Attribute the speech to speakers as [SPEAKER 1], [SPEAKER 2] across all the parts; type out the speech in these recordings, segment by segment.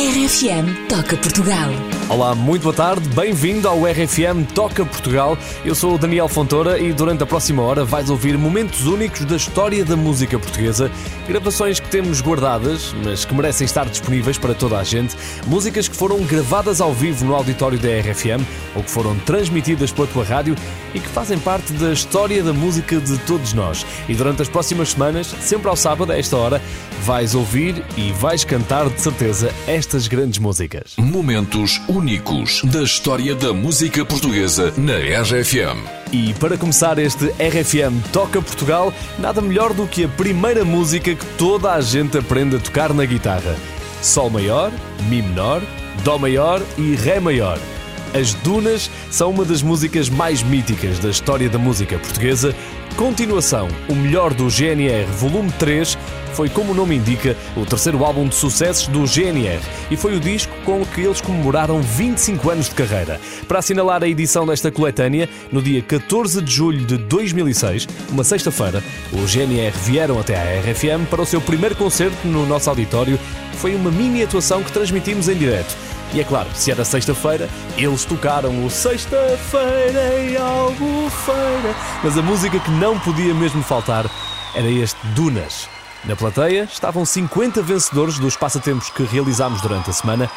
[SPEAKER 1] RFM Toca Portugal.
[SPEAKER 2] Olá, muito boa tarde, bem-vindo ao RFM Toca Portugal. Eu sou o Daniel Fontoura e durante a próxima hora vais ouvir momentos únicos da história da música portuguesa, gravações que temos guardadas, mas que merecem estar disponíveis para toda a gente, músicas que foram gravadas ao vivo no auditório da RFM ou que foram transmitidas pela tua rádio e que fazem parte da história da música de todos nós. E durante as próximas semanas, sempre ao sábado, a esta hora, vais ouvir e vais cantar de certeza estas grandes músicas.
[SPEAKER 3] Momentos únicos da história da música portuguesa na RFM.
[SPEAKER 2] E para começar este RFM Toca Portugal, nada melhor do que a primeira música que toda a gente aprende a tocar na guitarra: Sol maior, Mi menor, Dó maior e Ré maior. As Dunas são uma das músicas mais míticas da história da música portuguesa. Continuação, o melhor do GNR Volume 3, foi, como o nome indica, o terceiro álbum de sucessos do GNR e foi o disco com o que eles comemoraram 25 anos de carreira. Para assinalar a edição desta coletânea, no dia 14 de julho de 2006, uma sexta-feira, o GNR vieram até à RFM para o seu primeiro concerto no nosso auditório. Foi uma mini atuação que transmitimos em direto. E é claro, se era sexta-feira, eles tocaram o Sexta-feira em Albufeira. Mas a música que não podia mesmo faltar era este Dunas. Na plateia estavam 50 vencedores dos passatempos que realizámos durante a semana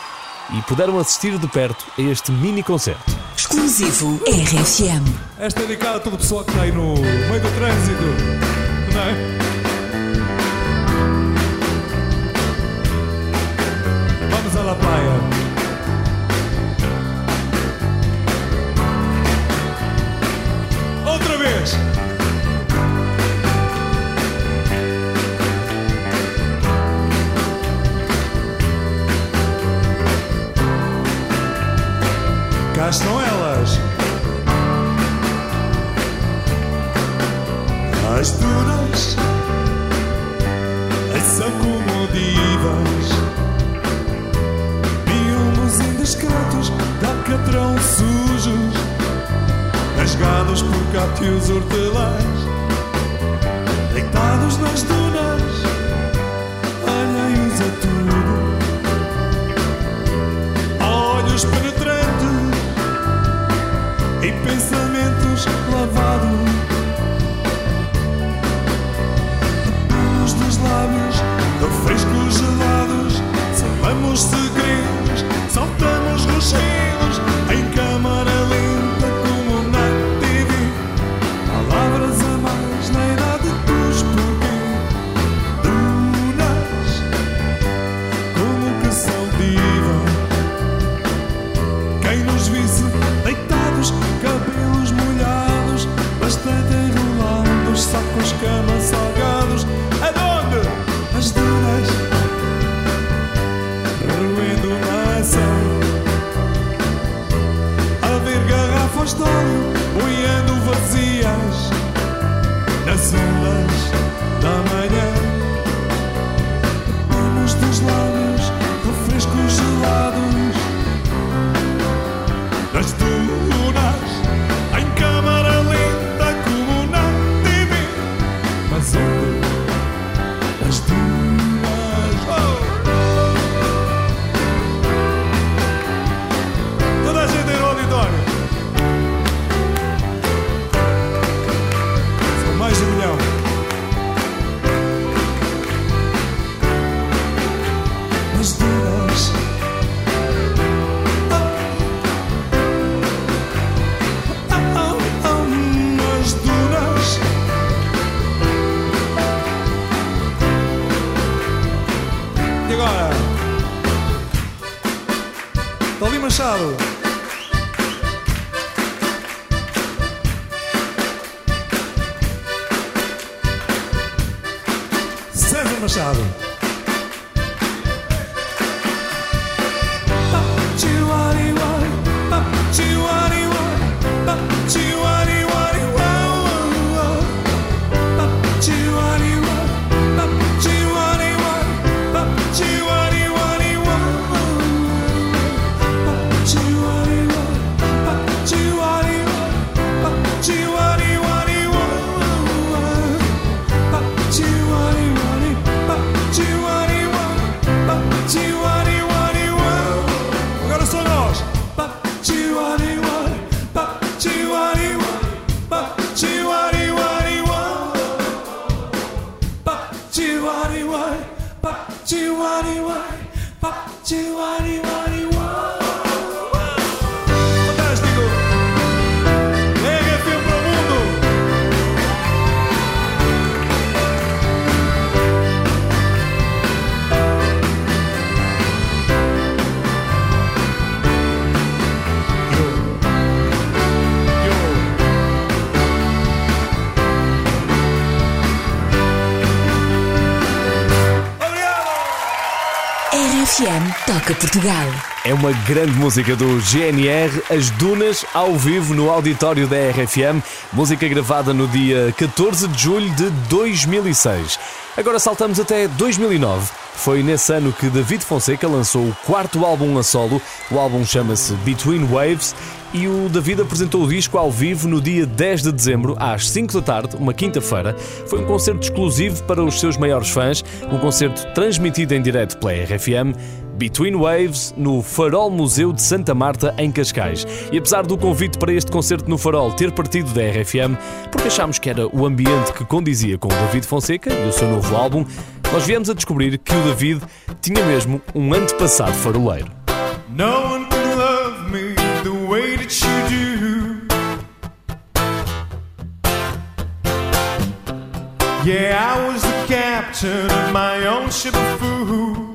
[SPEAKER 2] e puderam assistir de perto a este mini concerto.
[SPEAKER 1] Exclusivo RFM.
[SPEAKER 4] Esta é dedicada a todo o pessoal que está aí no meio do trânsito, não é? Óleo, boiando vazias, nas ondas da manhã.
[SPEAKER 1] Portugal.
[SPEAKER 2] É uma grande música do GNR, As Dunas, ao vivo no auditório da RFM, música gravada no dia 14 de julho de 2006. Agora saltamos até 2009. Foi nesse ano que David Fonseca lançou o quarto álbum a solo. O álbum chama-se Between Waves e o David apresentou o disco ao vivo no dia 10 de dezembro, às 5 da tarde, uma quinta-feira. Foi um concerto exclusivo para os seus maiores fãs, um concerto transmitido em direto pela RFM. Between Waves, no Farol Museu de Santa Marta, em Cascais. E apesar do convite para este concerto no Farol ter partido da RFM, porque achámos que era o ambiente que condizia com o David Fonseca e o seu novo álbum, nós viemos a descobrir que o David tinha mesmo um antepassado faroleiro.
[SPEAKER 5] No one can love me the way that you do. Yeah, I was the captain of my own ship of.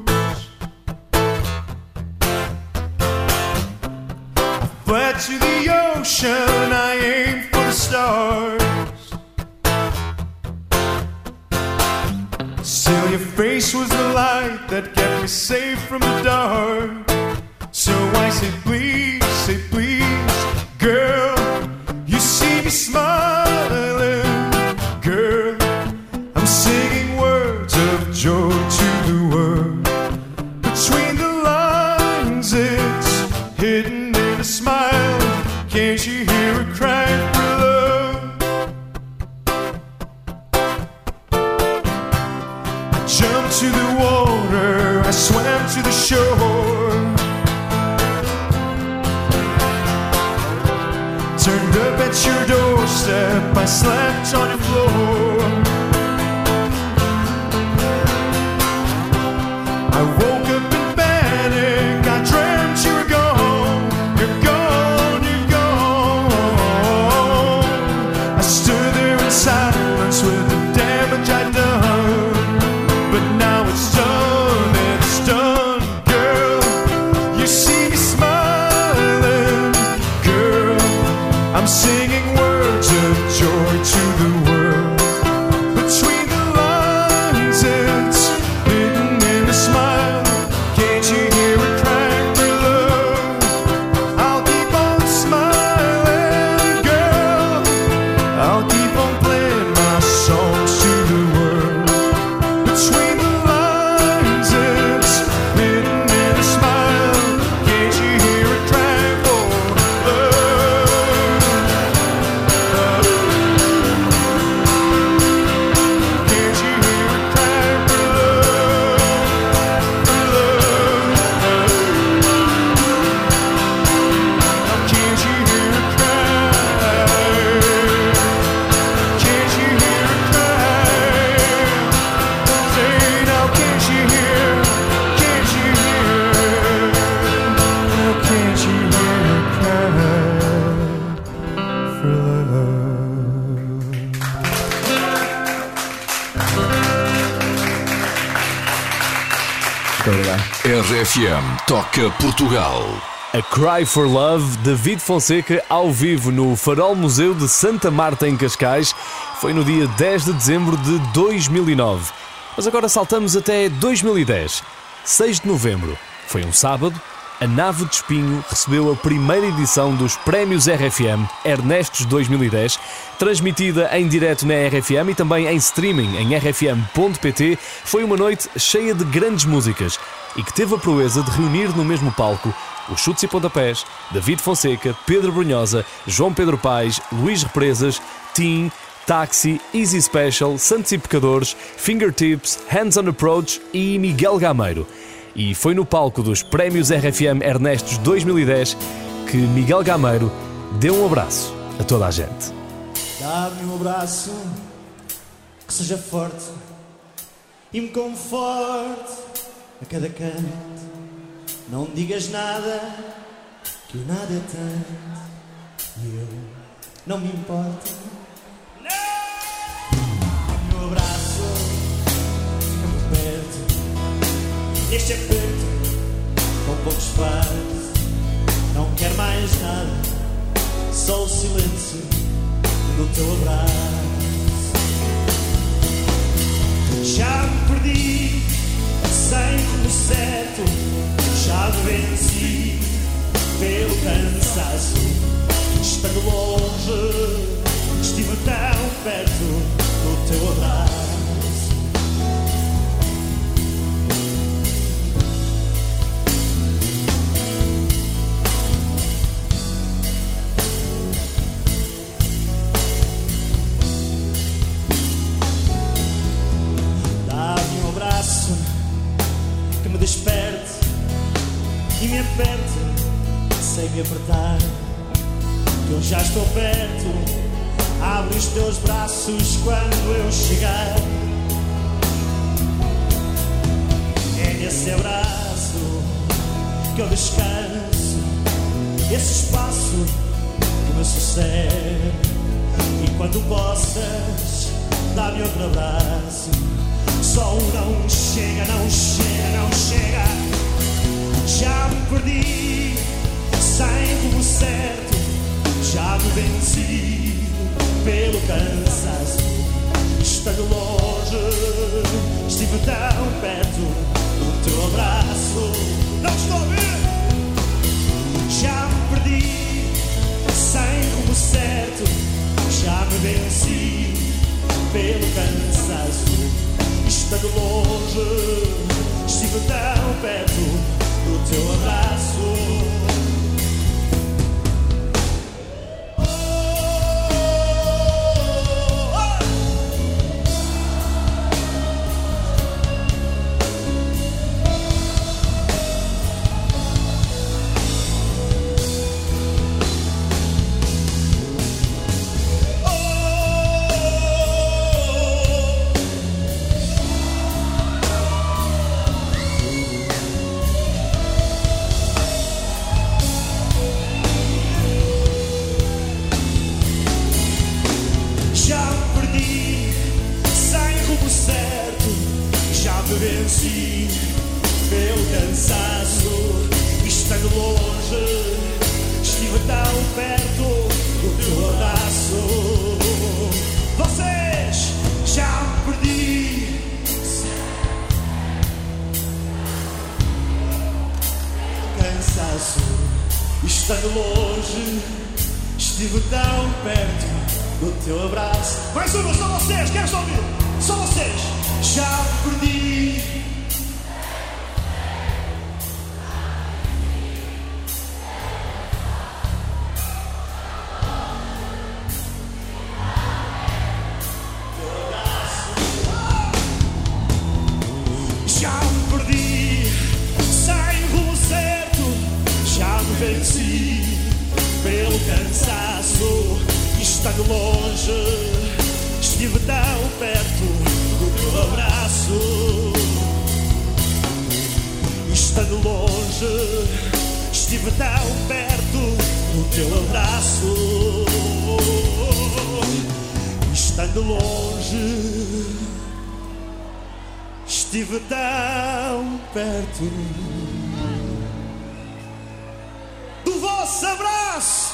[SPEAKER 5] To the ocean, I aim for the stars. Still, your face was the light that kept me safe from the dark. So I say, please, say, please, girl, you see me smiling, I slept on your
[SPEAKER 3] Toca Portugal.
[SPEAKER 2] A Cry for Love, David Fonseca ao vivo no Farol Museu de Santa Marta em Cascais. Foi no dia 10 de dezembro de 2009. Mas agora saltamos até 2010. 6 de novembro. Foi um sábado. A Nave de Espinho recebeu a primeira edição dos Prémios RFM Ernestos 2010, transmitida em direto na RFM e também em streaming em rfm.pt. Foi uma noite cheia de grandes músicas e que teve a proeza de reunir no mesmo palco os Chutes e Pontapés, David Fonseca, Pedro Brunhosa, João Pedro Paes, Luís Represas, Tim, Taxi, Easy Special, Santos e Pecadores, Fingertips, Hands on Approach e Miguel Gameiro. E foi no palco dos Prémios RFM Ernestos 2010 que Miguel Gameiro deu um abraço a toda a gente.
[SPEAKER 6] Dá-me um abraço que seja forte e me conforte a cada canto. Não digas nada, que o nada é tanto. E eu não me importo. Meu abraço, fica-me perto. Este aperto, com pouco espaço. Não quero mais nada, só o silêncio do teu abraço. Já me perdi, sem rumo certo, já venci pelo cansaço. Estando longe, estive tão perto do teu abraço. Apertar. Que eu já estou perto. Abre os teus braços quando eu chegar. É nesse abraço que eu descanso. Esse espaço que me sossego. E quando possas, dá-me outro abraço. Só um não chega, não chega, não chega. Já me perdi, sem rumo certo. Já me venci pelo cansaço. Estando longe, estive tão perto do teu abraço. Não estou a ver! Já me perdi, sem rumo certo. Já me venci pelo cansaço. Estando longe, estive tão perto do teu abraço. Longe, estive tão perto do teu abraço. Mais uma, só vocês, quero só ouvir. Só vocês. Já perdi. Perto do vosso abraço.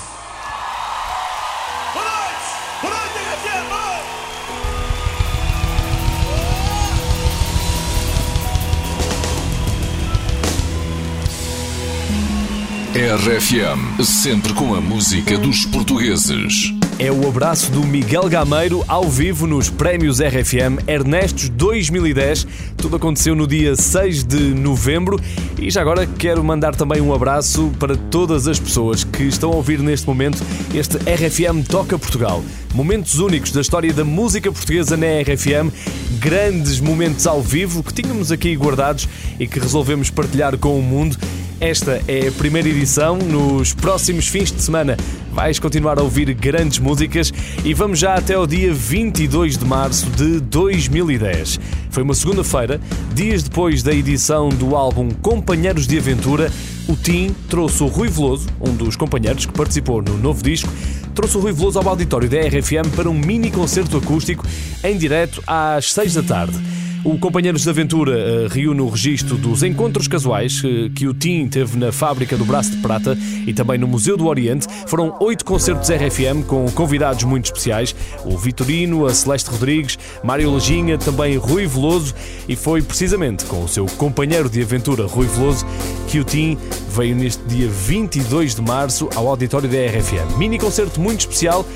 [SPEAKER 6] RFM,
[SPEAKER 3] sempre com a música dos portugueses.
[SPEAKER 2] É o abraço do Miguel Gameiro ao vivo nos Prémios RFM Ernestos 2010. Tudo aconteceu no dia 6 de novembro e já agora quero mandar também um abraço para todas as pessoas que estão a ouvir neste momento este RFM Toca Portugal. Momentos únicos da história da música portuguesa na RFM, grandes momentos ao vivo que tínhamos aqui guardados e que resolvemos partilhar com o mundo. Esta é a primeira edição. Nos próximos fins de semana vais continuar a ouvir grandes músicas e vamos já até o dia 22 de março de 2010. Foi uma segunda-feira, dias depois da edição do álbum Companheiros de Aventura. O Tim trouxe o Rui Veloso, um dos companheiros que participou no novo disco, trouxe o Rui Veloso ao auditório da RFM para um mini concerto acústico em direto às 6 da tarde. O Companheiros de Aventura uh, reúne o registro dos encontros casuais uh, que o Tim teve na fábrica do Braço de Prata e também no Museu do Oriente. Foram oito concertos RFM com convidados muito especiais: o Vitorino, a Celeste Rodrigues, Mário Leginha, também Rui Veloso. E foi precisamente com o seu companheiro de aventura, Rui Veloso, que o Tim veio neste dia 22 de março ao auditório da RFM. Mini concerto muito especial,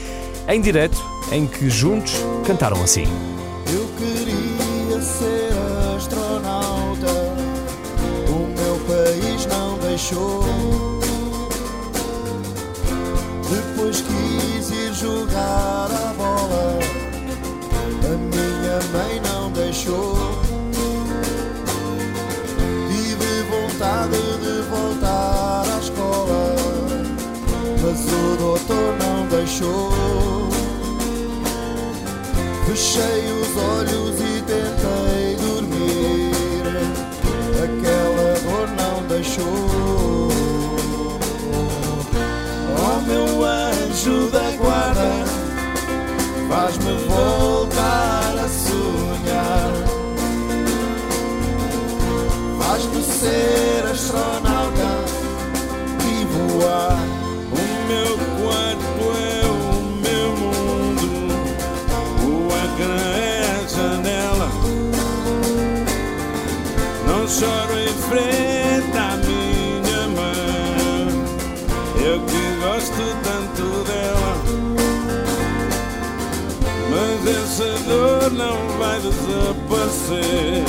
[SPEAKER 2] em direto, em que juntos cantaram assim.
[SPEAKER 7] Deixou. Depois quis ir jogar a bola, a minha mãe não deixou. Tive vontade de voltar à escola, mas o doutor não deixou. Fechei os olhos e tentei Oh meu anjo da guarda, faz-me voltar
[SPEAKER 8] não vai desaparecer,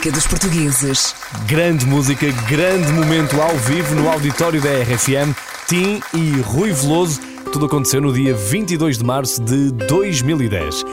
[SPEAKER 1] música dos portugueses.
[SPEAKER 2] Grande música, grande momento ao vivo no auditório da RFM. Martim e Rui Veloso. Tudo aconteceu no dia 22 de março de 2010.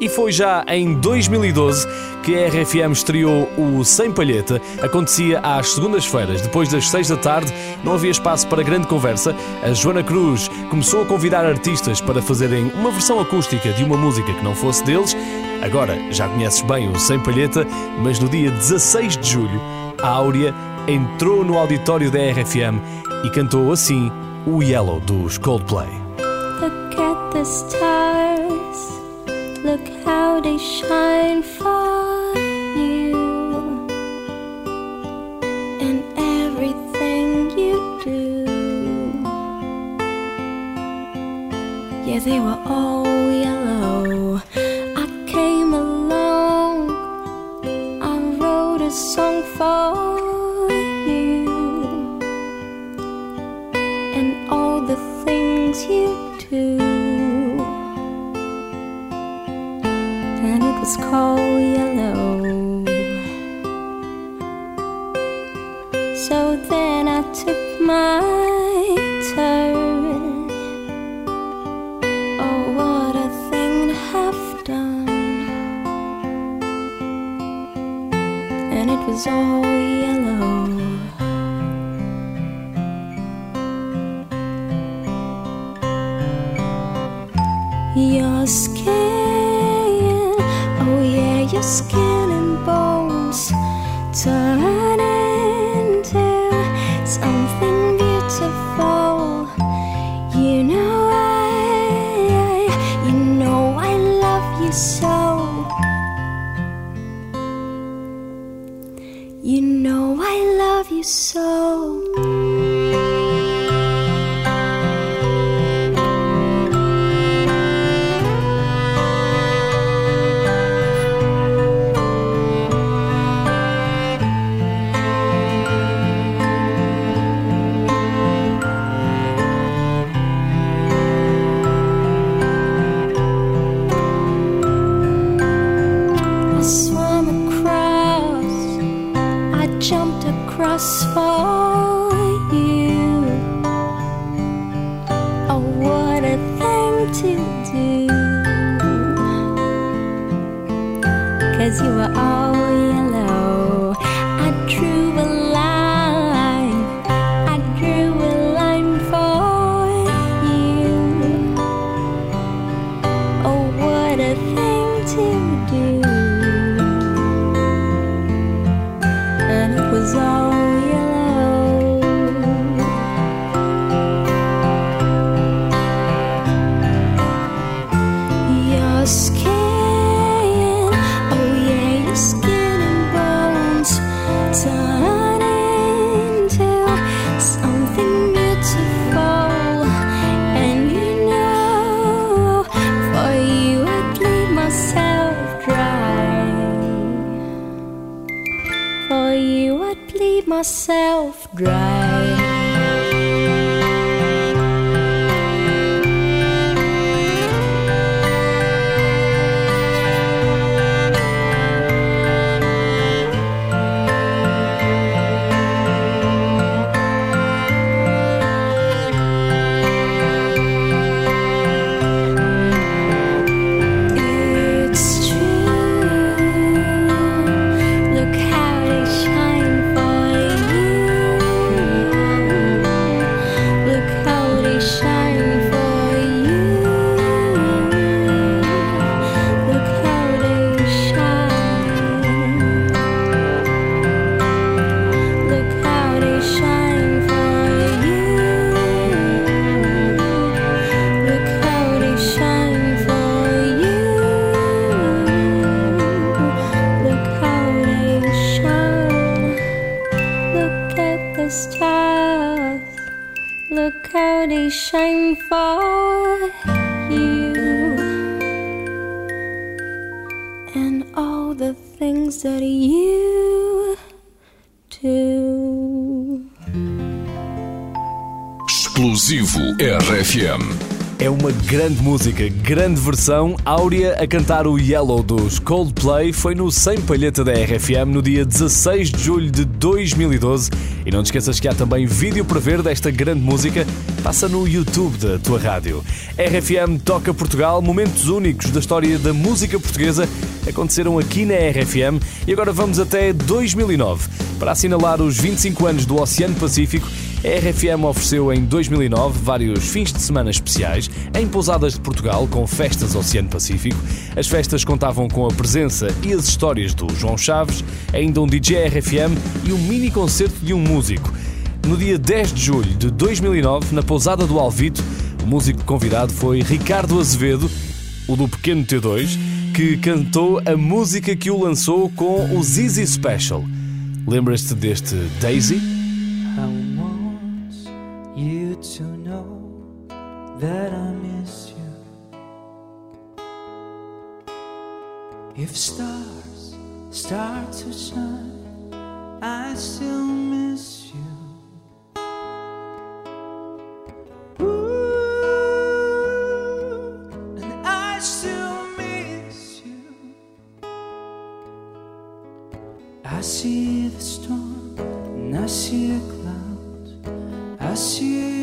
[SPEAKER 2] E foi já em 2012 que a RFM estreou o Sem Palheta. Acontecia às segundas-feiras, depois das seis da tarde, não havia espaço para grande conversa. A Joana Cruz começou a convidar artistas para fazerem uma versão acústica de uma música que não fosse deles. Agora já conheces bem o Sem Palheta, mas no dia 16 de julho, a Áurea entrou no auditório da RFM e cantou assim o Yellow dos Coldplay.
[SPEAKER 9] Look at the stars, look how they shine for you. And everything you do. Yeah, they were all you do. And it was called yellow. So then I took my turn. Oh, what a thing to have done. And it was all myself dry.
[SPEAKER 3] RFM.
[SPEAKER 2] É uma grande música, grande versão. Áurea a cantar o Yellow dos Coldplay foi no Sem Palheta da RFM no dia 16 de julho de 2012. E não te esqueças que há também vídeo para ver desta grande música. Passa no YouTube da tua rádio. RFM Toca Portugal, momentos únicos da história da música portuguesa aconteceram aqui na RFM e agora vamos até 2009 para assinalar os 25 anos do Oceano Pacífico a RFM ofereceu em 2009 vários fins de semana especiais em pousadas de Portugal com festas Oceano Pacífico. As festas contavam com a presença e as histórias do João Chaves, ainda um DJ RFM e um mini concerto de um músico. No dia 10 de julho de 2009, na pousada do Alvito, o músico convidado foi Ricardo Azevedo, o do Pequeno T2, que cantou a música que o lançou com o Zizi Special. Lembras-te deste Daisy?
[SPEAKER 4] To know that I miss you. If stars start to shine, I still miss you. Ooh, and I still miss you. I see the storm and I see a cloud. I see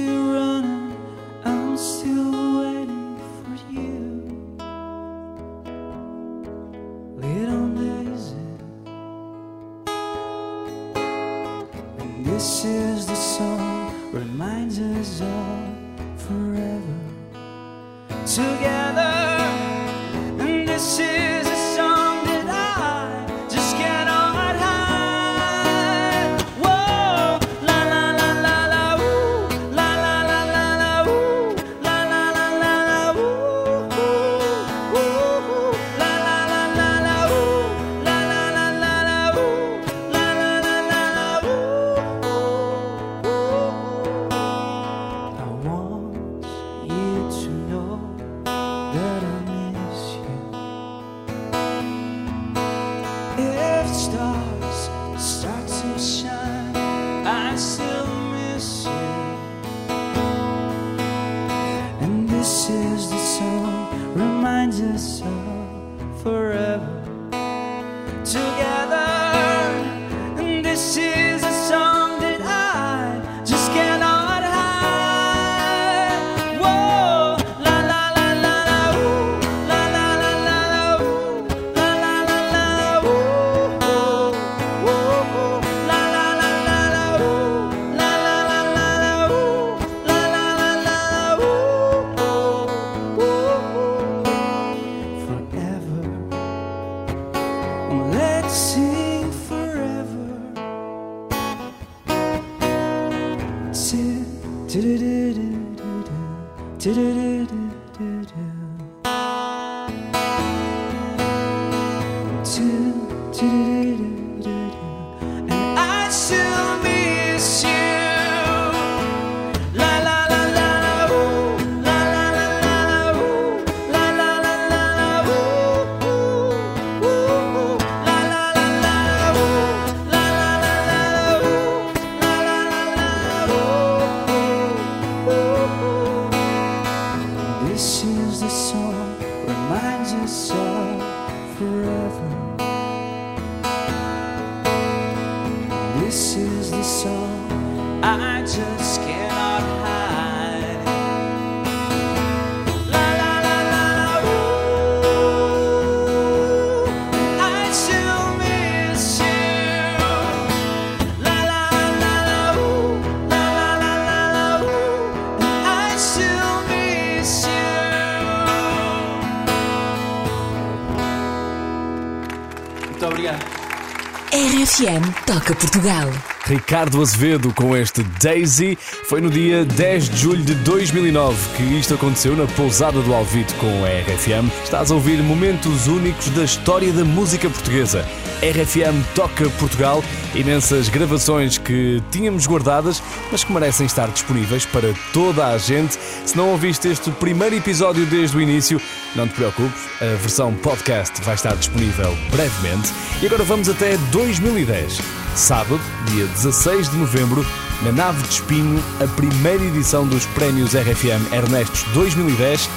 [SPEAKER 1] Toca Portugal.
[SPEAKER 2] Ricardo Azevedo com este Daisy. Foi no dia 10 de julho de 2009 que isto aconteceu na pousada do Alvito com a RFM. Estás a ouvir momentos únicos da história da música portuguesa. RFM Toca Portugal, imensas gravações que tínhamos guardadas, mas que merecem estar disponíveis para toda a gente. Se não ouviste este primeiro episódio desde o início, não te preocupes, a versão podcast vai estar disponível brevemente. E agora vamos até 2010. Sábado, dia 16 de novembro, na nave de Espinho, a primeira edição dos Prémios RFM Ernestos 2010,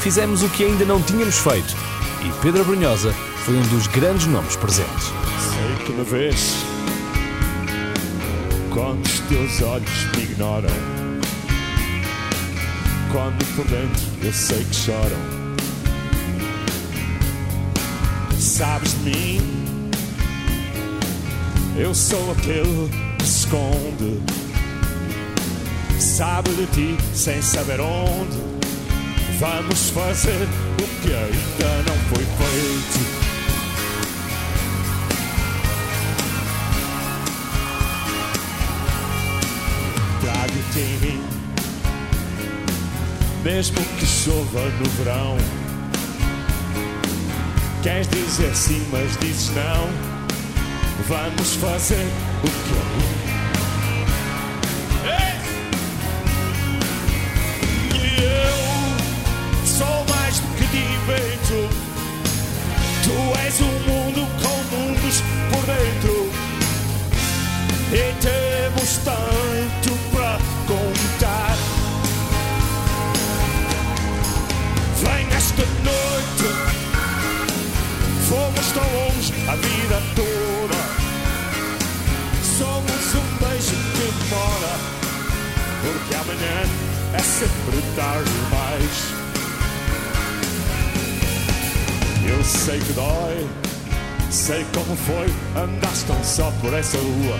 [SPEAKER 2] fizemos o que ainda não tínhamos feito e Pedro Brunhosa foi um dos grandes nomes presentes.
[SPEAKER 6] Sei que me vês quando os teus olhos me ignoram. Quando por dentro eu sei que choram. Sabes de mim? Eu sou aquele que esconde. Sabe de ti sem saber onde. Vamos fazer o que ainda não foi feito. Trago-te em mim, mesmo que chova no verão. Queres dizer sim, mas dizes não. Vamos fazer o que Ei! Eu sei que dói. Sei como foi, andaste tão só por essa rua.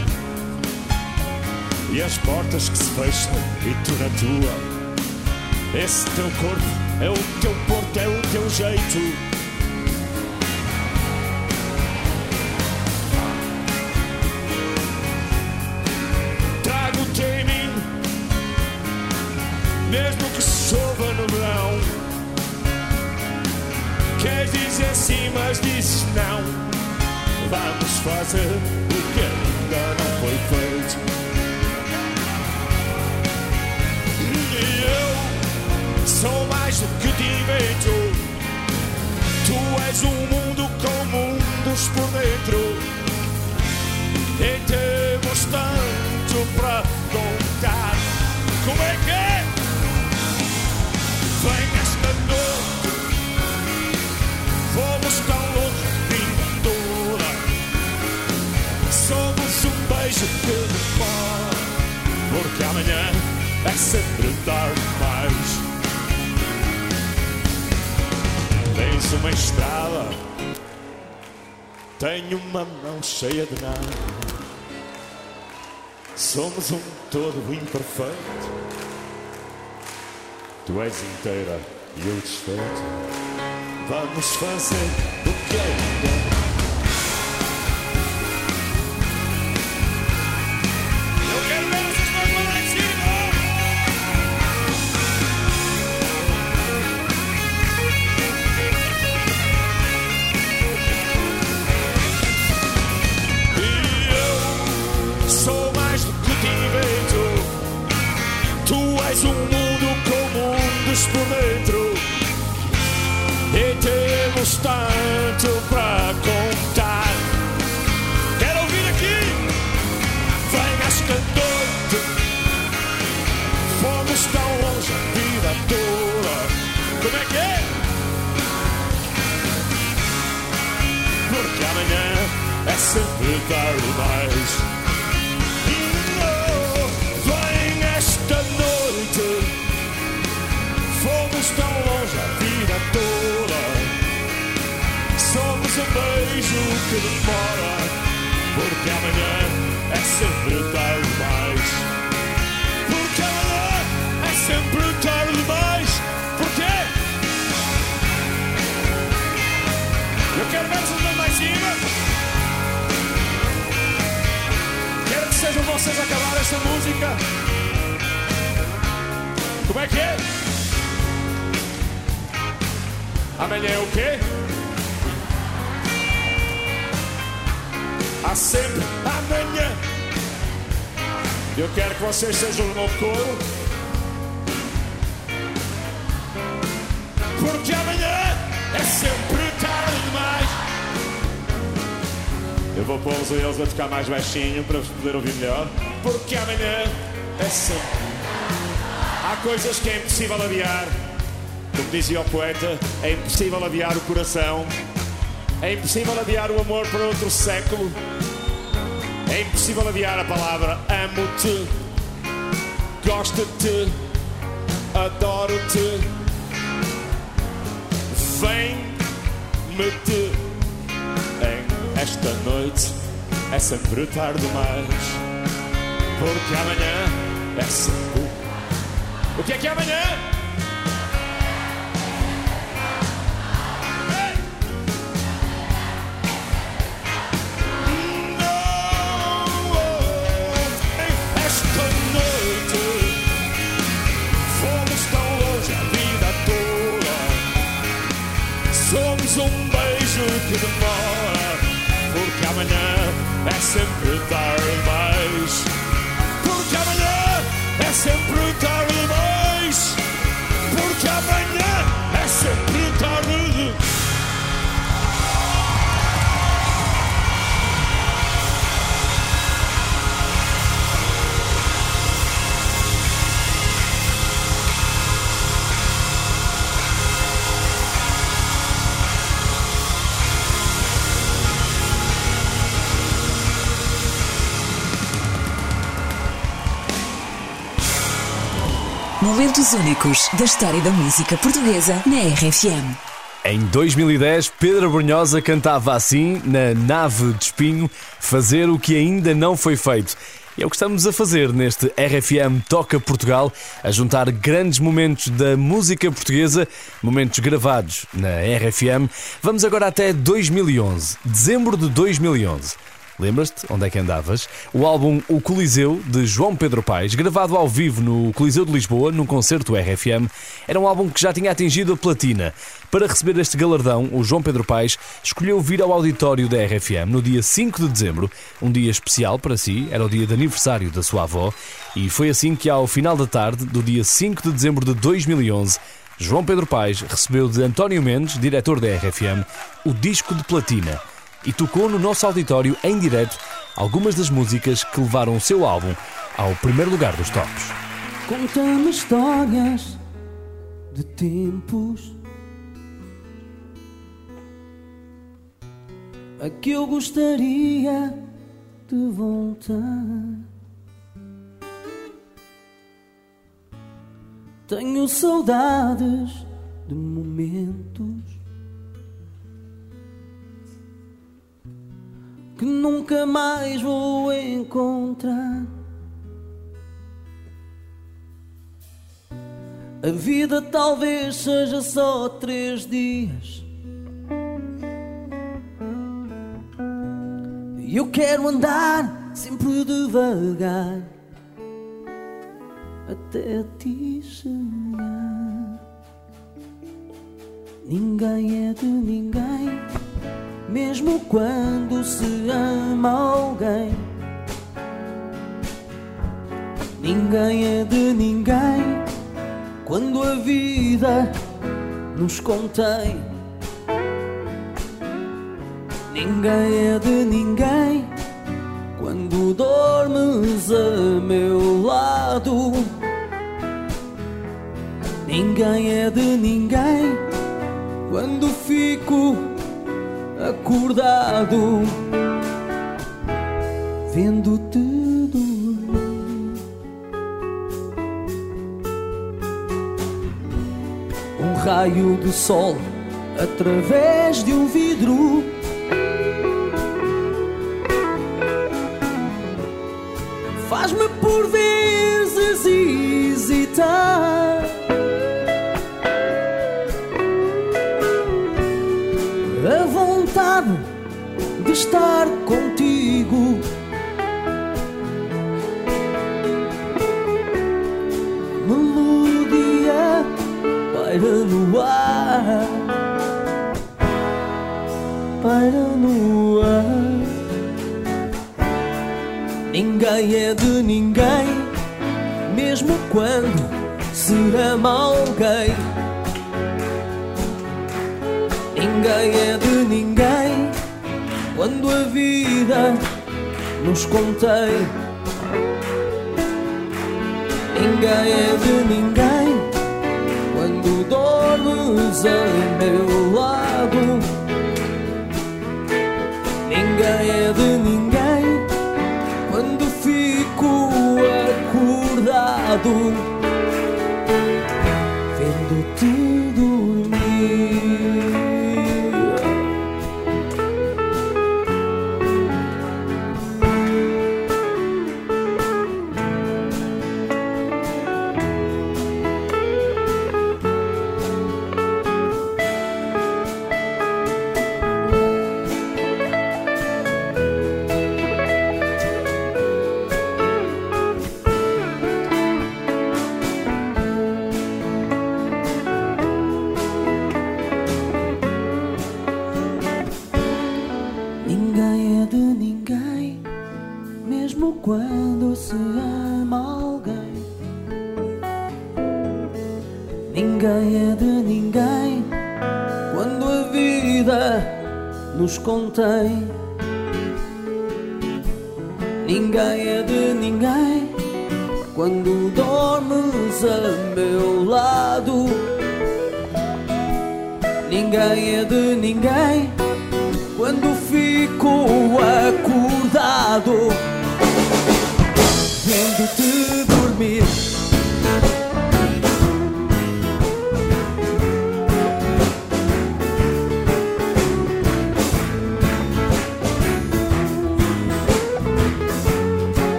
[SPEAKER 6] E as portas que se fecham e tu na tua. Esse teu corpo é o teu porto, é o teu jeito. Fazer o que ainda não foi feito. E eu sou mais do que te invento. Tu és um mundo com mundos por dentro. E temos tanto para Amanhã é sempre tarde demais. Tens uma estrada, tenho uma mão cheia de nada. Somos um todo imperfeito. Tu és inteira e eu desfeito. Vamos fazer o que ainda temos tanto para contar. Quero ouvir aqui. Vem esta noite. Fomos tão longe a vida toda. Como é que é? Porque amanhã é sempre tarde demais. Um beijo que demora. Porque amanhã é sempre tarde demais. Porque amanhã é sempre tarde demais. Porquê? Eu quero ver vocês mãos lá cima. Quero que sejam vocês a acabar esta música. Como é que é? Amanhã é o quê? Há sempre amanhã. Eu quero que vocês sejam o meu coro. Porque amanhã é sempre tarde demais. Eu vou pô-los a eles a tocar mais baixinho para poder ouvir melhor. porque amanhã é sempre. Há coisas que é impossível adiar. Como dizia o poeta, é impossível adiar o coração. É impossível adiar o amor para outro século. É impossível adiar a palavra amo-te, gosto-te, adoro-te. Vem-me-te em esta noite. É sempre tarde demais. Porque amanhã é sempre. O que é que é amanhã? Beijo que demora, porque amanhã é sempre tarde demais. Porque amanhã é sempre tarde demais.
[SPEAKER 1] Momentos únicos da história da música portuguesa na RFM.
[SPEAKER 2] Em 2010, Pedro Brunhosa cantava assim, na nave de espinho, fazer o que ainda não foi feito. É o que estamos a fazer neste RFM Toca Portugal, a juntar grandes momentos da música portuguesa, momentos gravados na RFM. Vamos agora até 2011, dezembro de 2011. Lembras-te onde é que andavas? O álbum O Coliseu, de João Pedro Paes, gravado ao vivo no Coliseu de Lisboa, num concerto RFM, era um álbum que já tinha atingido a platina. Para receber este galardão, o João Pedro Paes escolheu vir ao auditório da RFM no dia 5 de dezembro, um dia especial para si, era o dia de aniversário da sua avó, e foi assim que, ao final da tarde do dia 5 de dezembro de 2011, João Pedro Paes recebeu de António Mendes, diretor da RFM, o disco de platina e tocou no nosso auditório em direto algumas das músicas que levaram o seu álbum ao primeiro lugar dos tops.
[SPEAKER 10] Conta-me histórias de tempos a que eu gostaria de voltar. Tenho saudades de momentos que nunca mais vou encontrar. A vida talvez seja só três dias. E eu quero andar sempre devagar até ti chegar. Ninguém é de ninguém, mesmo quando se ama alguém. Ninguém é de ninguém quando a vida nos contém. Ninguém é de ninguém quando dormes a meu lado. Ninguém é de ninguém quando fico acordado vendo-te dormir. Um raio de sol através de um vidro. Faz-me por vezes hesitar. Estar contigo. Melodia paira no ar. Paira no ar. Ninguém é de ninguém, mesmo quando se ama alguém. Ninguém é de ninguém quando a vida nos contém. Ninguém é de ninguém quando dormes a meu lado. Ninguém é de ninguém quando fico acordado. Vendo-te dormir.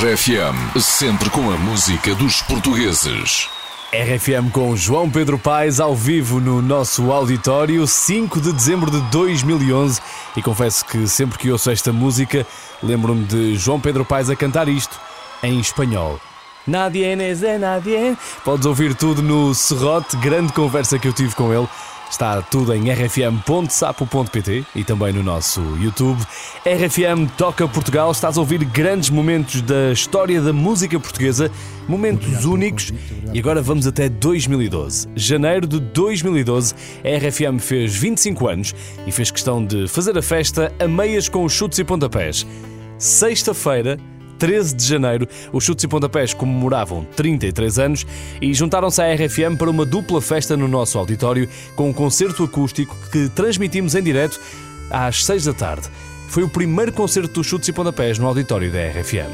[SPEAKER 3] RFM, sempre com a música dos portugueses.
[SPEAKER 2] RFM com João Pedro Paes ao vivo no nosso auditório, 5 de dezembro de 2011. E confesso que sempre que ouço esta música, lembro-me de João Pedro Paes a cantar isto em espanhol. Nadie é nadie. Podes ouvir tudo no Serrote, grande conversa que eu tive com ele. Está tudo em rfm.sapo.pt e também no nosso YouTube. RFM Toca Portugal. Estás a ouvir grandes momentos da história da música portuguesa, momentos únicos. E agora vamos até 2012. Janeiro de 2012, a RFM fez 25 anos e fez questão de fazer a festa a meias com os chutes e pontapés. Sexta-feira, 13 de janeiro, os Chutes e Pontapés comemoravam 33 anos e juntaram-se à RFM para uma dupla festa no nosso auditório com um concerto acústico que transmitimos em direto às 6 da tarde. Foi o primeiro concerto dos Chutes e Pontapés no auditório da RFM.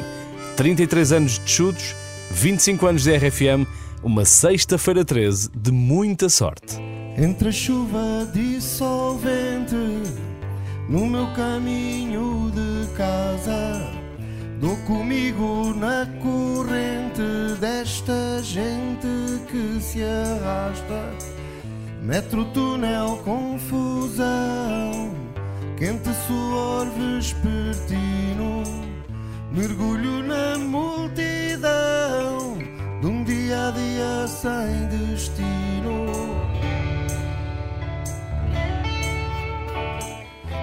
[SPEAKER 2] 33 anos de chutes, 25 anos de RFM, uma sexta-feira 13 de muita sorte.
[SPEAKER 7] Entre a chuva dissolvente no meu caminho de casa, dou comigo na corrente desta gente que se arrasta. Metro, túnel, confusão, quente suor vespertino, mergulho na multidão de um dia a dia sem destino.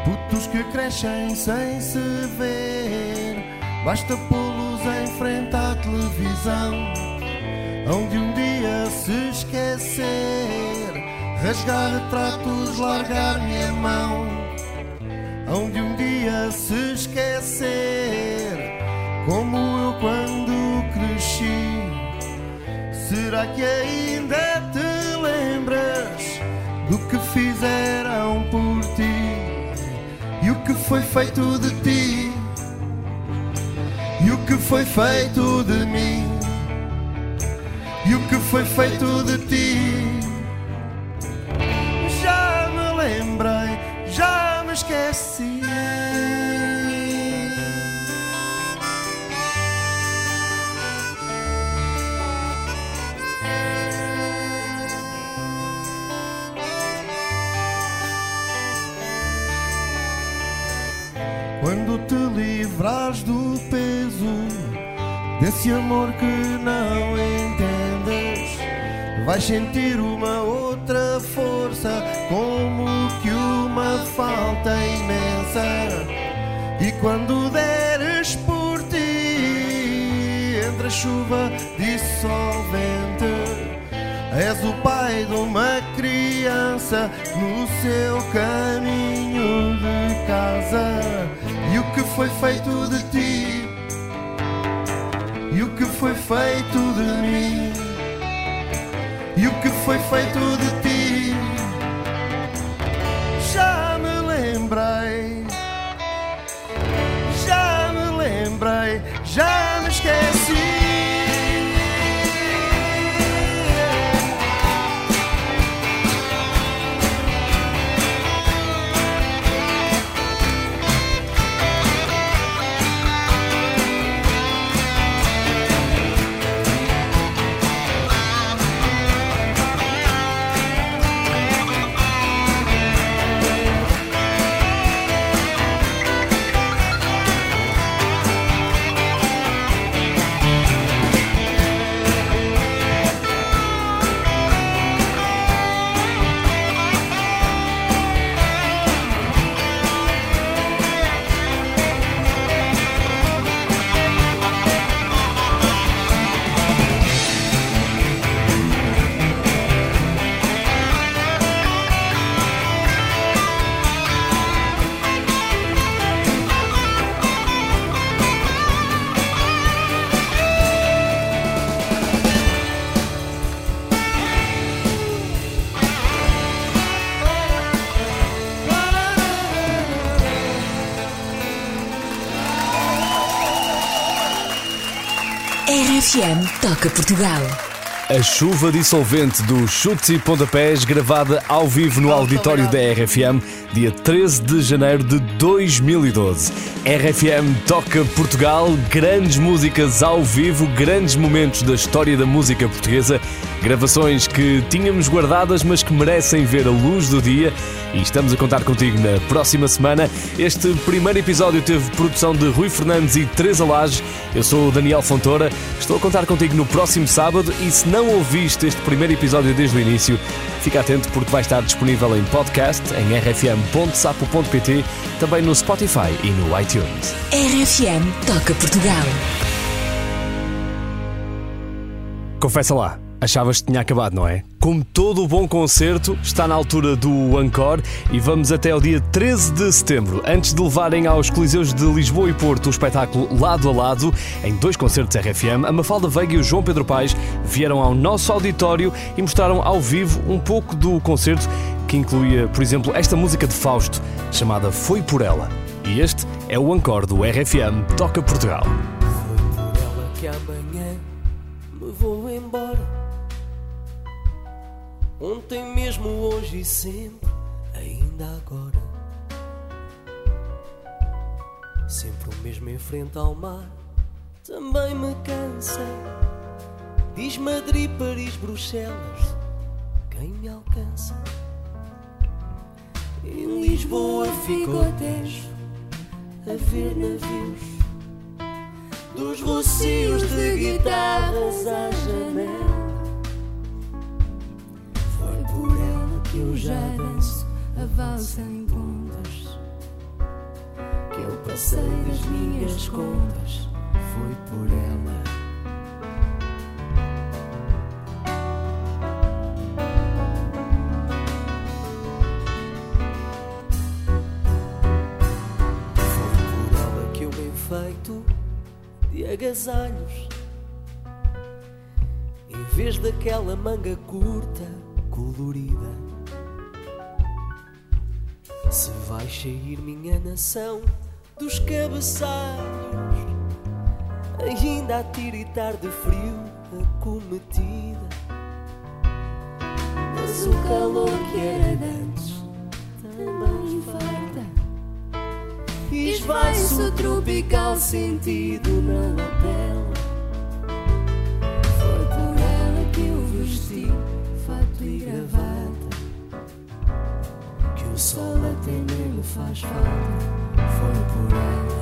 [SPEAKER 7] Putos que crescem sem se ver, basta pô-los em frente à televisão, onde um dia se esquecer, rasgar retratos, largar-me a mão, onde um dia se esquecer, como eu quando cresci. Será que ainda te lembras do que fizeram por ti e o que foi feito de ti que foi feito de mim e o que foi feito de ti? Já me lembrei, já me esqueci. Desse amor que não entendes, vais sentir uma outra força, como que uma falta imensa. E quando deres por ti, entre a chuva dissolvente, és o pai de uma criança no seu caminho de casa. E o que foi feito de ti? Que foi feito de mim? E o que foi feito de ti?
[SPEAKER 1] RFM Toca Portugal.
[SPEAKER 2] A chuva dissolvente dos chutes e pontapés, gravada ao vivo no auditório da RFM, dia 13 de janeiro de 2012. RFM toca Portugal, grandes músicas ao vivo, grandes momentos da história da música portuguesa, gravações que tínhamos guardadas, mas que merecem ver a luz do dia. E estamos a contar contigo na próxima semana. Este primeiro episódio teve produção de Rui Fernandes e Teresa Lage. Eu sou o Daniel Fontoura. Estou a contar contigo no próximo sábado e se não ouviste este primeiro episódio desde o início, fica atento porque vai estar disponível em podcast em rfm.sapo.pt, também no Spotify e no iTunes.
[SPEAKER 1] RFM Toca Portugal.
[SPEAKER 2] Confessa lá, achavas que tinha acabado, não é? Como todo o bom concerto, está na altura do Encore e vamos até ao dia 13 de setembro, antes de levarem aos Coliseus de Lisboa e Porto o espetáculo Lado a Lado, em dois concertos RFM, a Mafalda Veiga e o João Pedro Paes vieram ao nosso auditório e mostraram ao vivo um pouco do concerto que incluía, por exemplo, esta música de Fausto, chamada Foi Por Ela. E este é o Encore do RFM Toca Portugal.
[SPEAKER 10] Foi por ela que amanhã me vou embora. Ontem mesmo, hoje e sempre, ainda agora. Sempre o mesmo em frente ao mar, também me cansa. Diz Madrid, Paris, Bruxelas, quem me alcança? Em Lisboa fico hotéis a ver navios dos rocios de guitarras à janela. que eu já danço a valsa em pontas, que eu passei das minhas contas, foi por ela. Foi por ela que eu bem feito de agasalhos, em vez daquela manga curta colorida. Se vai sair minha nação dos cabeçalhos, ainda a tiritar de frio acometida. Mas o calor que era antes também farta. E esvai-se o tropical sentido na lapela. Sol até nem me faz falta. Foi por ela.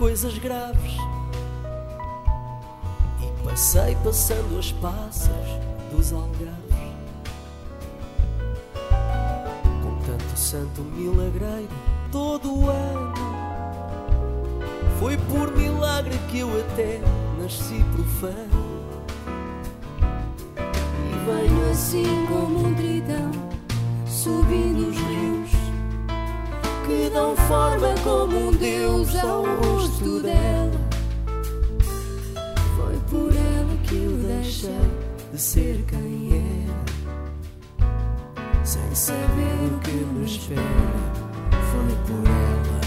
[SPEAKER 10] Coisas graves. E passei passando as passas dos algarves. Com tanto santo milagreiro todo o ano. Foi por milagre que eu até nasci profano.
[SPEAKER 9] E venho assim como um tritão, subindo os rios, que dão forma como um deus ao rosto dela. Foi por ela que eu deixei
[SPEAKER 10] de ser quem era, sem saber o que me espera.
[SPEAKER 9] Foi por ela.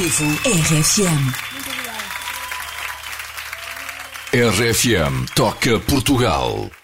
[SPEAKER 1] Exclusivo RFM.
[SPEAKER 3] RFM Toca Portugal.